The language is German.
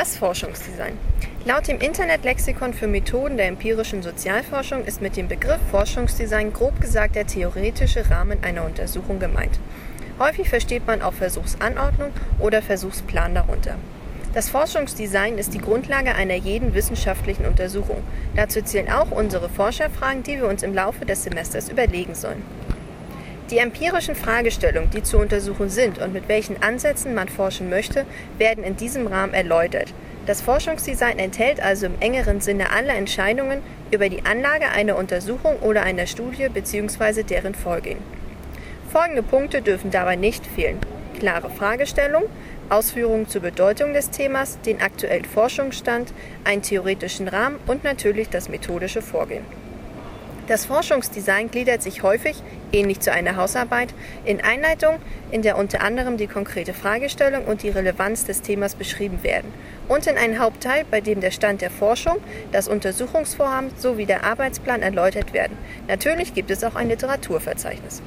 Das Forschungsdesign. Laut dem Internetlexikon für Methoden der empirischen Sozialforschung ist mit dem Begriff Forschungsdesign grob gesagt der theoretische Rahmen einer Untersuchung gemeint. Häufig versteht man auch Versuchsanordnung oder Versuchsplan darunter. Das Forschungsdesign ist die Grundlage einer jeden wissenschaftlichen Untersuchung. Dazu zählen auch unsere Forscherfragen, die wir uns im Laufe des Semesters überlegen sollen. Die empirischen Fragestellungen, die zu untersuchen sind und mit welchen Ansätzen man forschen möchte, werden in diesem Rahmen erläutert. Das Forschungsdesign enthält also im engeren Sinne alle Entscheidungen über die Anlage einer Untersuchung oder einer Studie bzw. deren Vorgehen. Folgende Punkte dürfen dabei nicht fehlen. Klare Fragestellung, Ausführungen zur Bedeutung des Themas, den aktuellen Forschungsstand, einen theoretischen Rahmen und natürlich das methodische Vorgehen. Das Forschungsdesign gliedert sich häufig, ähnlich zu einer Hausarbeit, in Einleitung, in der unter anderem die konkrete Fragestellung und die Relevanz des Themas beschrieben werden, und in einen Hauptteil, bei dem der Stand der Forschung, das Untersuchungsvorhaben sowie der Arbeitsplan erläutert werden. Natürlich gibt es auch ein Literaturverzeichnis.